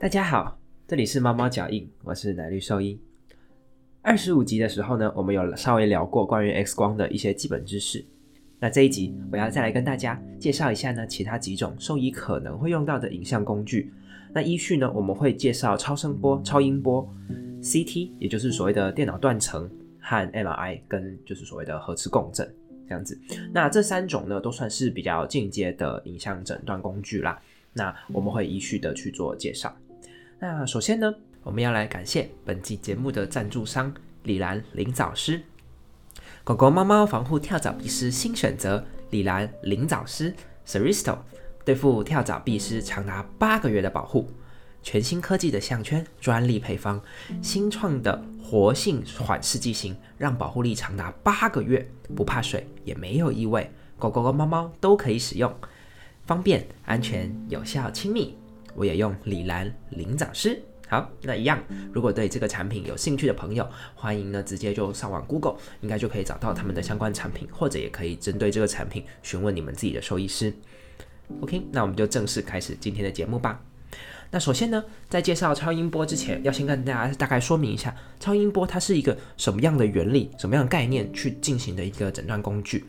大家好，这里是猫猫脚印，我是奶绿兽医。二十五集的时候呢，我们有稍微聊过关于 X 光的一些基本知识。那这一集我要再来跟大家介绍一下呢，其他几种兽医可能会用到的影像工具。那依序呢，我们会介绍超声波、超音波、CT，也就是所谓的电脑断层和 MRI，跟就是所谓的核磁共振这样子。那这三种呢，都算是比较进阶的影像诊断工具啦。那我们会依序的去做介绍。那首先呢，我们要来感谢本期节目的赞助商李兰灵藻师，狗狗、猫猫防护跳蚤鼻虱新选择李兰灵藻虱 Seristo，对付跳蚤鼻虱长达八个月的保护，全新科技的项圈专利配方，新创的活性缓释剂型，让保护力长达八个月，不怕水也没有异味，狗狗和猫猫都可以使用，方便、安全、有效、亲密。我也用李兰灵长师。好，那一样，如果对这个产品有兴趣的朋友，欢迎呢直接就上网 Google，应该就可以找到他们的相关产品，或者也可以针对这个产品询问你们自己的兽医师。OK，那我们就正式开始今天的节目吧。那首先呢，在介绍超音波之前，要先跟大家大概说明一下，超音波它是一个什么样的原理、什么样的概念去进行的一个诊断工具。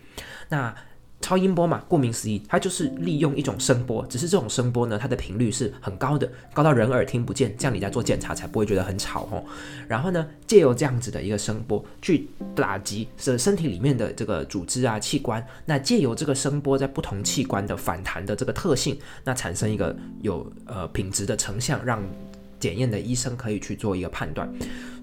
那超音波嘛，顾名思义，它就是利用一种声波，只是这种声波呢，它的频率是很高的，高到人耳听不见，这样你在做检查才不会觉得很吵哦。然后呢，借由这样子的一个声波去打击身身体里面的这个组织啊器官，那借由这个声波在不同器官的反弹的这个特性，那产生一个有呃品质的成像，让检验的医生可以去做一个判断。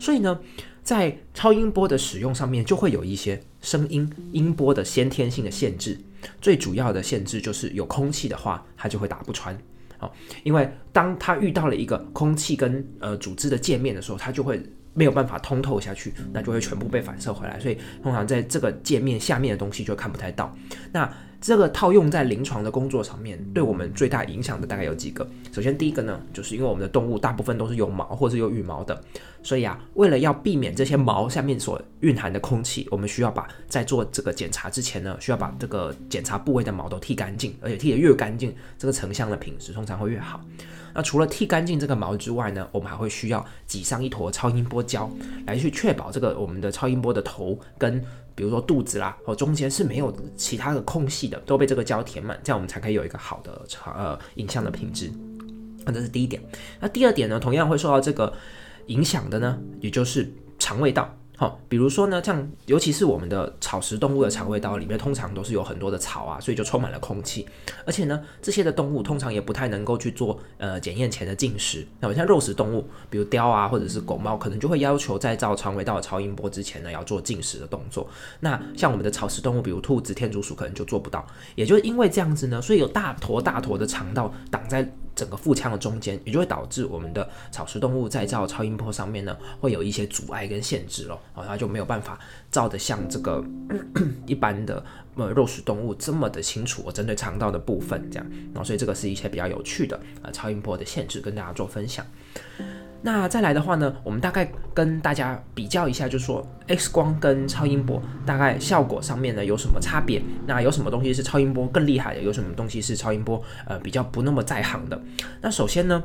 所以呢。在超音波的使用上面，就会有一些声音音波的先天性的限制。最主要的限制就是有空气的话，它就会打不穿。好，因为当它遇到了一个空气跟呃组织的界面的时候，它就会没有办法通透下去，那就会全部被反射回来。所以通常在这个界面下面的东西就看不太到。那这个套用在临床的工作上面，对我们最大影响的大概有几个。首先，第一个呢，就是因为我们的动物大部分都是有毛或者有羽毛的，所以啊，为了要避免这些毛下面所蕴含的空气，我们需要把在做这个检查之前呢，需要把这个检查部位的毛都剃干净，而且剃得越干净，这个成像的品质通常会越好。那除了剃干净这个毛之外呢，我们还会需要挤上一坨超音波胶，来去确保这个我们的超音波的头跟。比如说肚子啦，或中间是没有其他的空隙的，都被这个胶填满，这样我们才可以有一个好的呃影像的品质。那这是第一点。那第二点呢，同样会受到这个影响的呢，也就是肠胃道。好，比如说呢，像尤其是我们的草食动物的肠胃道里面，通常都是有很多的草啊，所以就充满了空气。而且呢，这些的动物通常也不太能够去做呃检验前的进食。那么像肉食动物，比如雕啊，或者是狗猫，可能就会要求在照肠胃道超音波之前呢，要做进食的动作。那像我们的草食动物，比如兔子、天竺鼠，可能就做不到。也就是因为这样子呢，所以有大坨大坨的肠道挡在。整个腹腔的中间，也就会导致我们的草食动物在照超音波上面呢，会有一些阻碍跟限制咯，哦，它就没有办法照得像这个 一般的呃肉食动物这么的清楚。我针对肠道的部分这样，然后所以这个是一些比较有趣的啊超音波的限制，跟大家做分享。那再来的话呢，我们大概跟大家比较一下，就是说 X 光跟超音波大概效果上面呢有什么差别？那有什么东西是超音波更厉害的？有什么东西是超音波呃比较不那么在行的？那首先呢。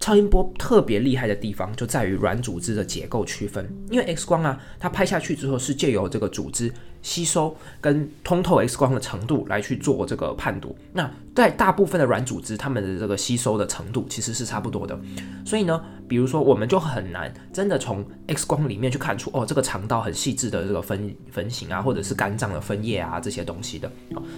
超音波特别厉害的地方就在于软组织的结构区分，因为 X 光啊，它拍下去之后是借由这个组织吸收跟通透 X 光的程度来去做这个判读。那在大部分的软组织，它们的这个吸收的程度其实是差不多的。所以呢，比如说我们就很难真的从 X 光里面去看出哦，这个肠道很细致的这个分分型啊，或者是肝脏的分叶啊这些东西的。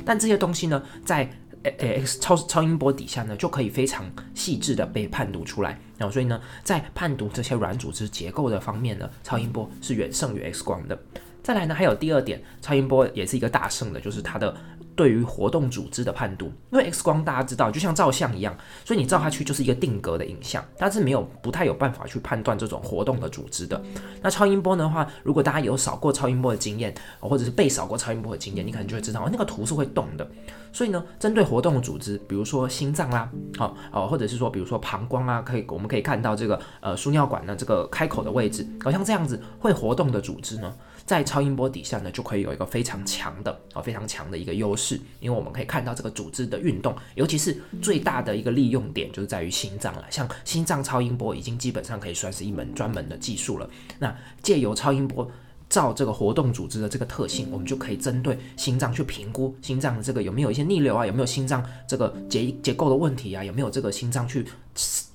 但这些东西呢，在诶 X 超超音波底下呢，就可以非常细致的被判读出来。然后，所以呢，在判读这些软组织结构的方面呢，超音波是远胜于 X 光的。再来呢，还有第二点，超音波也是一个大胜的，就是它的。对于活动组织的判读，因为 X 光大家知道就像照相一样，所以你照下去就是一个定格的影像，但是没有不太有办法去判断这种活动的组织的。那超音波的话，如果大家有扫过超音波的经验，或者是被扫过超音波的经验，你可能就会知道，那个图是会动的。所以呢，针对活动的组织，比如说心脏啦，好哦，或者是说比如说膀胱啊，可以我们可以看到这个呃输尿管的这个开口的位置，好像这样子会活动的组织呢，在超音波底下呢，就可以有一个非常强的啊，非常强的一个优势，因为我们可以看到这个组织的运动，尤其是最大的一个利用点就是在于心脏了。像心脏超音波已经基本上可以算是一门专门的技术了。那借由超音波照这个活动组织的这个特性，我们就可以针对心脏去评估心脏的这个有没有一些逆流啊，有没有心脏这个结结构的问题啊，有没有这个心脏去。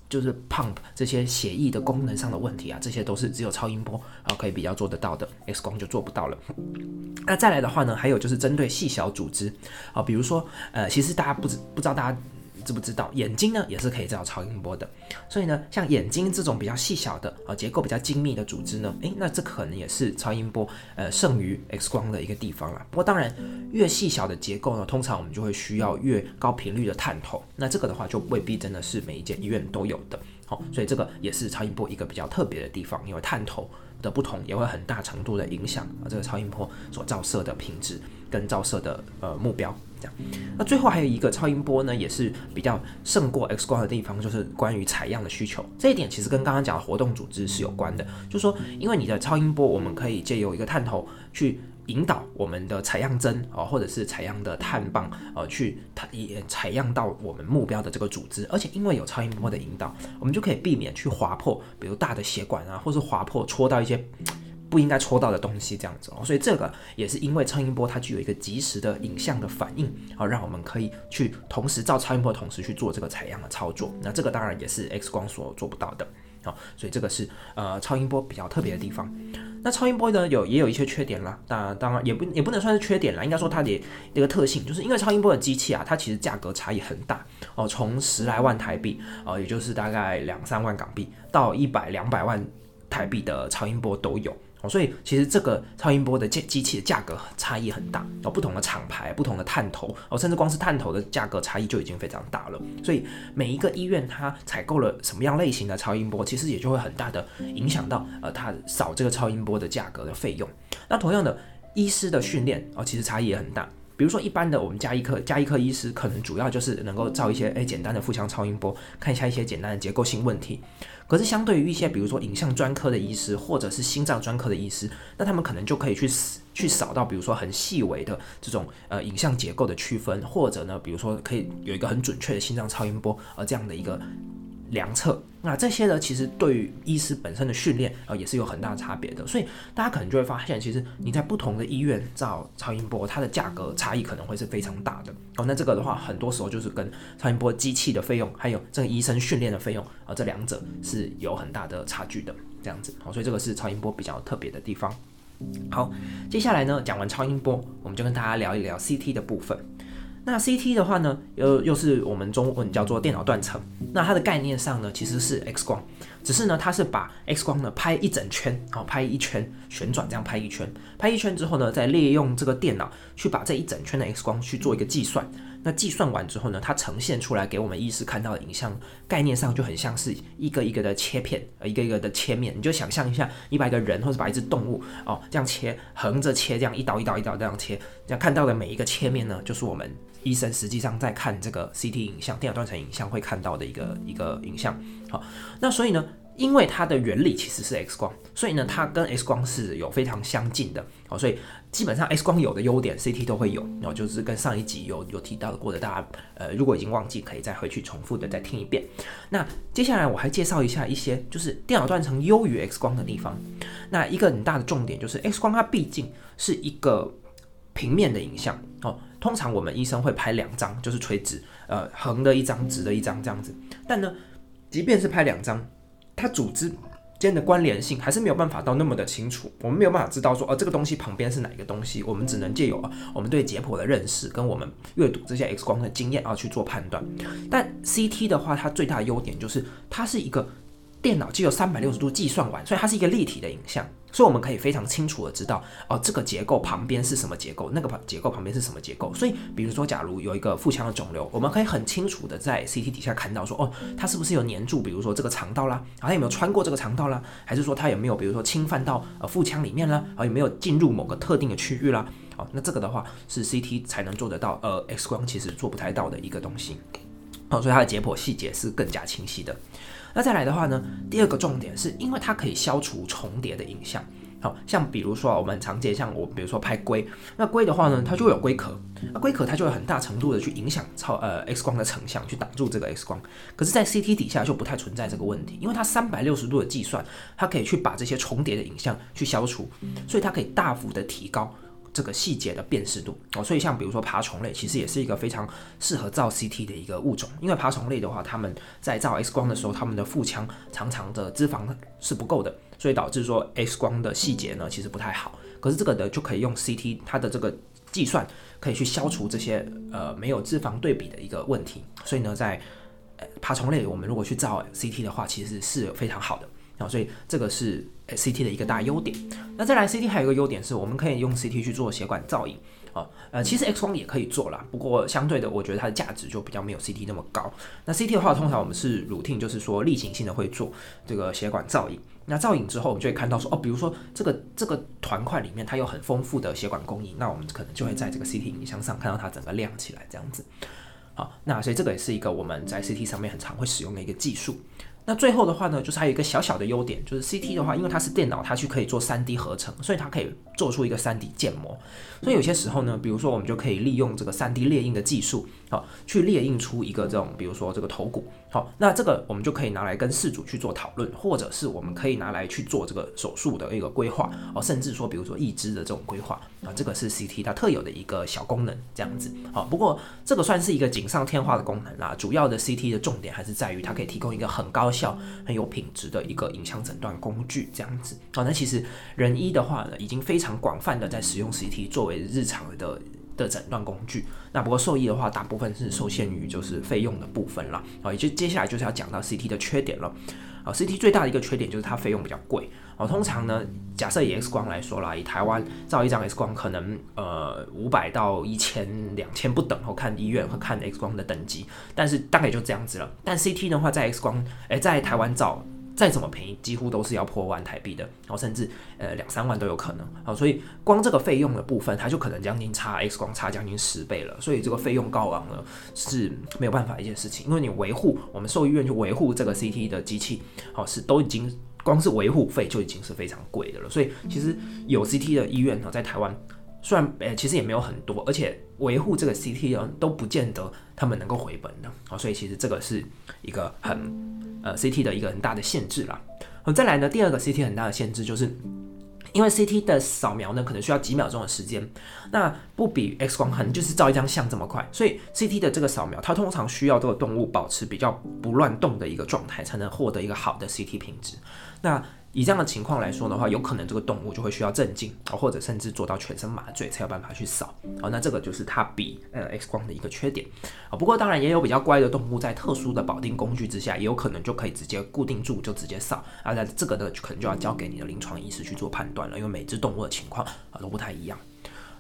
就是 pump 这些血液的功能上的问题啊，这些都是只有超音波啊可以比较做得到的，X 光就做不到了。那再来的话呢，还有就是针对细小组织啊，比如说呃，其实大家不知不知道大家。知不知道眼睛呢也是可以照超音波的，所以呢，像眼睛这种比较细小的啊结构比较精密的组织呢，诶，那这可能也是超音波呃胜于 X 光的一个地方啦。不过当然，越细小的结构呢，通常我们就会需要越高频率的探头，那这个的话就未必真的是每一间医院都有的。好，所以这个也是超音波一个比较特别的地方，因为探头的不同也会很大程度的影响啊这个超音波所照射的品质跟照射的呃目标。这样那最后还有一个超音波呢，也是比较胜过 X 光的地方，就是关于采样的需求。这一点其实跟刚刚讲的活动组织是有关的，就是说，因为你的超音波，我们可以借由一个探头去引导我们的采样针啊，或者是采样的探棒，呃，去也采样到我们目标的这个组织。而且因为有超音波的引导，我们就可以避免去划破，比如大的血管啊，或是划破戳到一些。不应该戳到的东西，这样子哦，所以这个也是因为超音波它具有一个及时的影像的反应，啊，让我们可以去同时照超音波，同时去做这个采样的操作。那这个当然也是 X 光所做不到的，啊，所以这个是呃超音波比较特别的地方。那超音波呢有也有一些缺点啦，当然当然也不也不能算是缺点啦，应该说它的一个特性，就是因为超音波的机器啊，它其实价格差异很大哦，从十来万台币哦，也就是大概两三万港币，到一百两百万台币的超音波都有。所以其实这个超音波的机机器的价格差异很大哦，不同的厂牌、不同的探头哦，甚至光是探头的价格差异就已经非常大了。所以每一个医院它采购了什么样类型的超音波，其实也就会很大的影响到呃它扫这个超音波的价格的费用。那同样的，医师的训练哦，其实差异也很大。比如说一般的我们加医科加医科医师，可能主要就是能够照一些诶简单的腹腔超音波，看一下一些简单的结构性问题。可是相对于一些比如说影像专科的医师，或者是心脏专科的医师，那他们可能就可以去去扫到比如说很细微的这种呃影像结构的区分，或者呢比如说可以有一个很准确的心脏超音波，呃这样的一个。量测，那这些呢，其实对于医师本身的训练啊，也是有很大差别的。所以大家可能就会发现，其实你在不同的医院照超音波，它的价格差异可能会是非常大的。哦，那这个的话，很多时候就是跟超音波机器的费用，还有这个医生训练的费用啊，这两者是有很大的差距的。这样子，好，所以这个是超音波比较特别的地方。好，接下来呢，讲完超音波，我们就跟大家聊一聊 CT 的部分。那 CT 的话呢，又又是我们中文叫做电脑断层。那它的概念上呢，其实是 X 光，只是呢，它是把 X 光呢拍一整圈，哦，拍一圈，旋转这样拍一圈，拍一圈之后呢，再利用这个电脑去把这一整圈的 X 光去做一个计算。那计算完之后呢，它呈现出来给我们医师看到的影像，概念上就很像是一个一个的切片，呃，一个一个的切面。你就想象一下，你把一个人或者把一只动物，哦，这样切，横着切，这样一刀一刀一刀这样切，这样看到的每一个切面呢，就是我们医生实际上在看这个 CT 影像、电脑断层影像会看到的一个一个影像。好，那所以呢？因为它的原理其实是 X 光，所以呢，它跟 X 光是有非常相近的好，所以基本上 X 光有的优点，CT 都会有然后，就是跟上一集有有提到过的，大家呃如果已经忘记，可以再回去重复的再听一遍。那接下来我还介绍一下一些就是电脑断层优于 X 光的地方。那一个很大的重点就是 X 光它毕竟是一个平面的影像哦，通常我们医生会拍两张，就是垂直呃横的一张，直的一张这样子。但呢，即便是拍两张。它组织间的关联性还是没有办法到那么的清楚，我们没有办法知道说，呃，这个东西旁边是哪一个东西，我们只能借由我们对解剖的认识跟我们阅读这些 X 光的经验啊去做判断。但 CT 的话，它最大的优点就是它是一个电脑既有三百六十度计算完，所以它是一个立体的影像。所以我们可以非常清楚的知道，哦，这个结构旁边是什么结构，那个旁结构旁边是什么结构。所以，比如说，假如有一个腹腔的肿瘤，我们可以很清楚的在 CT 底下看到，说，哦，它是不是有粘住，比如说这个肠道啦，它有没有穿过这个肠道啦，还是说它有没有，比如说侵犯到呃腹腔里面啦，啊，有没有进入某个特定的区域啦？哦，那这个的话是 CT 才能做得到，呃，X 光其实做不太到的一个东西。哦，所以它的解剖细节是更加清晰的。那再来的话呢，第二个重点是因为它可以消除重叠的影像。好像比如说我们常见像我比如说拍龟，那龟的话呢，它就会有龟壳，那龟壳它就会很大程度的去影响超呃 X 光的成像，去挡住这个 X 光。可是，在 CT 底下就不太存在这个问题，因为它三百六十度的计算，它可以去把这些重叠的影像去消除，所以它可以大幅的提高。这个细节的辨识度哦，所以像比如说爬虫类，其实也是一个非常适合造 CT 的一个物种。因为爬虫类的话，它们在照 X 光的时候，它们的腹腔常常的脂肪是不够的，所以导致说 X 光的细节呢其实不太好。可是这个呢就可以用 CT 它的这个计算可以去消除这些呃没有脂肪对比的一个问题。所以呢，在爬虫类我们如果去照 CT 的话，其实是非常好的。啊，所以这个是 CT 的一个大优点。那再来，CT 还有一个优点是，我们可以用 CT 去做血管造影。啊，呃，其实 X 光也可以做啦，不过相对的，我觉得它的价值就比较没有 CT 那么高。那 CT 的话，通常我们是 routine，就是说例行性的会做这个血管造影。那造影之后，我们就会看到说，哦，比如说这个这个团块里面它有很丰富的血管供应，那我们可能就会在这个 CT 影像上看到它整个亮起来这样子。好，那所以这个也是一个我们在 CT 上面很常会使用的一个技术。那最后的话呢，就是还有一个小小的优点，就是 CT 的话，因为它是电脑，它去可以做 3D 合成，所以它可以做出一个 3D 建模。所以有些时候呢，比如说我们就可以利用这个 3D 列印的技术，好，去列印出一个这种，比如说这个头骨。好，那这个我们就可以拿来跟事主去做讨论，或者是我们可以拿来去做这个手术的一个规划哦，甚至说比如说义肢的这种规划啊，这个是 CT 它特有的一个小功能，这样子。好，不过这个算是一个锦上添花的功能啦，主要的 CT 的重点还是在于它可以提供一个很高效、很有品质的一个影像诊断工具，这样子。好，那其实人医的话呢，已经非常广泛的在使用 CT 作为日常的。的诊断工具，那不过受益的话，大部分是受限于就是费用的部分了啊，也就接下来就是要讲到 CT 的缺点了啊，CT 最大的一个缺点就是它费用比较贵。啊，通常呢，假设以 X 光来说啦，以台湾照一张 X 光可能呃五百到一千两千不等，或看医院和看 X 光的等级，但是大概就这样子了，但 CT 的话在 X 光诶在台湾照。再怎么便宜，几乎都是要破万台币的，然后甚至呃两三万都有可能。好，所以光这个费用的部分，它就可能将近差 X 光差将近十倍了。所以这个费用高昂呢是没有办法一件事情，因为你维护我们兽医院去维护这个 CT 的机器，好是都已经光是维护费就已经是非常贵的了。所以其实有 CT 的医院呢，在台湾虽然呃其实也没有很多，而且维护这个 CT 呢都不见得他们能够回本的。好，所以其实这个是一个很。呃，CT 的一个很大的限制啦。好，再来呢，第二个 CT 很大的限制就是，因为 CT 的扫描呢，可能需要几秒钟的时间，那不比 X 光可能就是照一张相这么快，所以 CT 的这个扫描，它通常需要这个动物保持比较不乱动的一个状态，才能获得一个好的 CT 品质。那以这样的情况来说的话，有可能这个动物就会需要镇静啊，或者甚至做到全身麻醉才有办法去扫。啊，那这个就是它比呃 X 光的一个缺点啊。不过当然也有比较乖的动物，在特殊的保定工具之下，也有可能就可以直接固定住就直接扫啊。那这个呢，可能就要交给你的临床医师去做判断了，因为每只动物的情况啊都不太一样。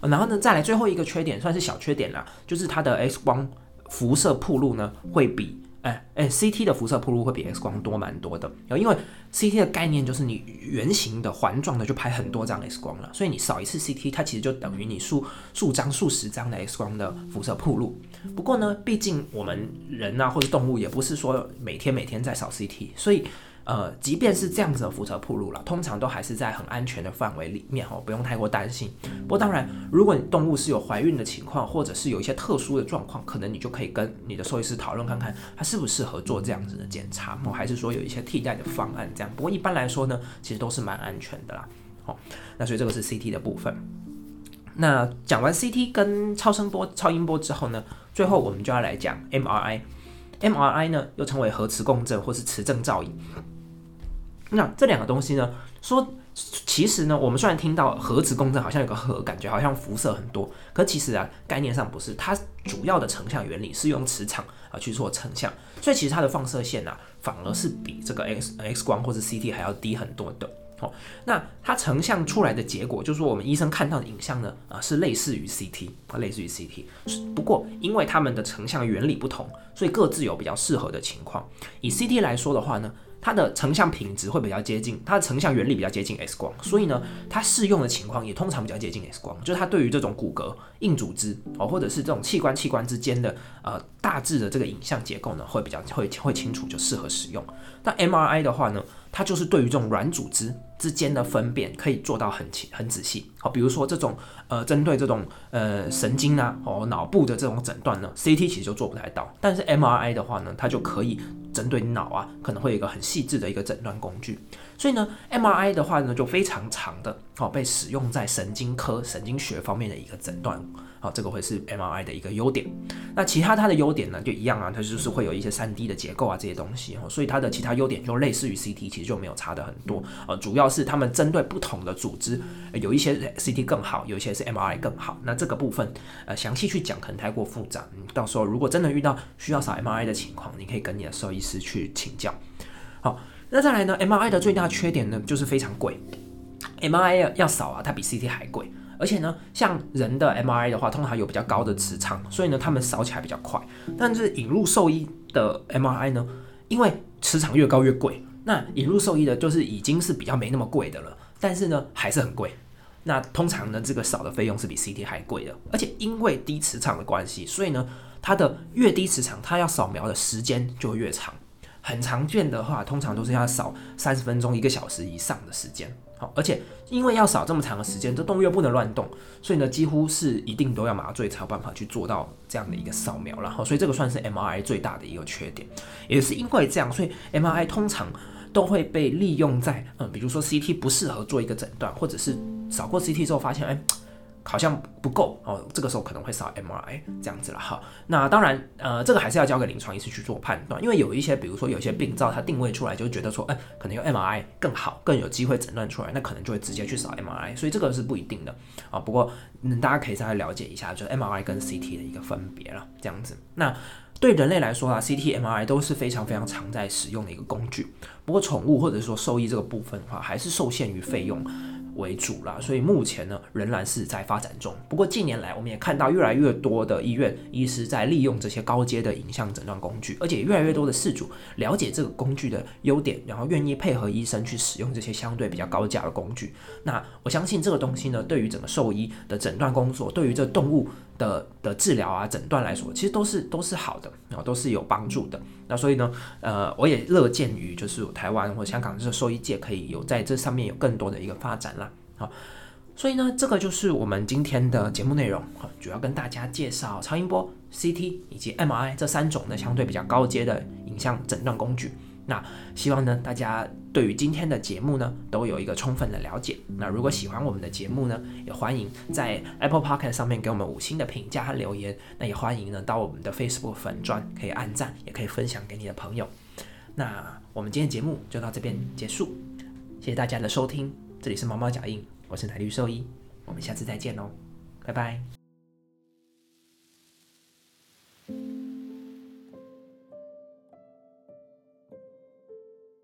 然后呢，再来最后一个缺点，算是小缺点啦，就是它的 X 光辐射铺路呢会比。哎哎，CT 的辐射铺路会比 X 光多蛮多的，因为 CT 的概念就是你圆形的环状的就拍很多张 X 光了，所以你扫一次 CT，它其实就等于你数数张、数十张的 X 光的辐射铺路。不过呢，毕竟我们人啊或者动物也不是说每天每天在扫 CT，所以。呃，即便是这样子的辐射铺路了，通常都还是在很安全的范围里面哦，不用太过担心。不过当然，如果你动物是有怀孕的情况，或者是有一些特殊的状况，可能你就可以跟你的兽医师讨论看看，它适不适合做这样子的检查哦，还是说有一些替代的方案这样。不过一般来说呢，其实都是蛮安全的啦。好，那所以这个是 CT 的部分。那讲完 CT 跟超声波、超音波之后呢，最后我们就要来讲 MRI。MRI 呢，又称为核磁共振或是磁振造影。那这两个东西呢？说其实呢，我们虽然听到核磁共振好像有个核，感觉好像辐射很多，可其实啊，概念上不是。它主要的成像原理是用磁场啊去做成像，所以其实它的放射线啊，反而是比这个 X X 光或者 CT 还要低很多的。哦，那它成像出来的结果，就是说我们医生看到的影像呢，啊是类似于 CT 啊，类似于 CT。不过因为它们的成像原理不同，所以各自有比较适合的情况。以 CT 来说的话呢。它的成像品质会比较接近，它的成像原理比较接近 X 光，所以呢，它适用的情况也通常比较接近 X 光，就是它对于这种骨骼、硬组织哦，或者是这种器官器官之间的呃大致的这个影像结构呢，会比较会会清楚，就适合使用。那 MRI 的话呢？它就是对于这种软组织之间的分辨可以做到很清很仔细。好，比如说这种呃，针对这种呃神经啊，哦脑部的这种诊断呢，CT 其实就做不太到。但是 MRI 的话呢，它就可以针对脑啊，可能会有一个很细致的一个诊断工具。所以呢，MRI 的话呢，就非常长的哦，被使用在神经科、神经学方面的一个诊断。好，这个会是 MRI 的一个优点。那其他它的优点呢，就一样啊，它就是会有一些 3D 的结构啊这些东西。哦，所以它的其他优点就类似于 CT，其实就没有差的很多。呃，主要是他们针对不同的组织，有一些 CT 更好，有一些是 MRI 更好。那这个部分，呃，详细去讲可能太过复杂。到时候如果真的遇到需要扫 MRI 的情况，你可以跟你的兽医师去请教。好，那再来呢，MRI 的最大缺点呢，就是非常贵。MRI 要要扫啊，它比 CT 还贵。而且呢，像人的 MRI 的话，通常有比较高的磁场，所以呢，他们扫起来比较快。但是引入兽医的 MRI 呢，因为磁场越高越贵，那引入兽医的就是已经是比较没那么贵的了，但是呢，还是很贵。那通常呢，这个扫的费用是比 CT 还贵的。而且因为低磁场的关系，所以呢，它的越低磁场，它要扫描的时间就越长。很常见的话，通常都是要扫三十分钟、一个小时以上的时间。好，而且因为要扫这么长的时间，这动物又不能乱动，所以呢，几乎是一定都要麻醉才有办法去做到这样的一个扫描然后，所以这个算是 MRI 最大的一个缺点，也是因为这样，所以 MRI 通常都会被利用在，嗯，比如说 CT 不适合做一个诊断，或者是扫过 CT 之后发现，哎。好像不够哦，这个时候可能会扫 MRI 这样子了哈。那当然，呃，这个还是要交给临床医师去做判断，因为有一些，比如说有些病灶，它定位出来就觉得说，哎，可能用 MRI 更好，更有机会诊断出来，那可能就会直接去扫 MRI，所以这个是不一定的啊。不过，嗯，大家可以再了解一下，就是 MRI 跟 CT 的一个分别了，这样子。那对人类来说啊，CT、MRI 都是非常非常常在使用的一个工具。不过，宠物或者说兽医这个部分的话，还是受限于费用。为主啦，所以目前呢仍然是在发展中。不过近年来，我们也看到越来越多的医院医师在利用这些高阶的影像诊断工具，而且越来越多的事主了解这个工具的优点，然后愿意配合医生去使用这些相对比较高价的工具。那我相信这个东西呢，对于整个兽医的诊断工作，对于这动物的的治疗啊诊断来说，其实都是都是好的，然后都是有帮助的。那所以呢，呃，我也乐见于就是台湾或香港这兽医界可以有在这上面有更多的一个发展啦。好，所以呢，这个就是我们今天的节目内容，主要跟大家介绍超音波、CT 以及 MRI 这三种呢相对比较高阶的影像诊断工具。那希望呢，大家对于今天的节目呢都有一个充分的了解。那如果喜欢我们的节目呢，也欢迎在 Apple p o c k e t 上面给我们五星的评价和留言。那也欢迎呢到我们的 Facebook 粉专可以按赞，也可以分享给你的朋友。那我们今天节目就到这边结束，谢谢大家的收听。这里是毛毛脚印，我是奶绿兽医，我们下次再见喽，拜拜。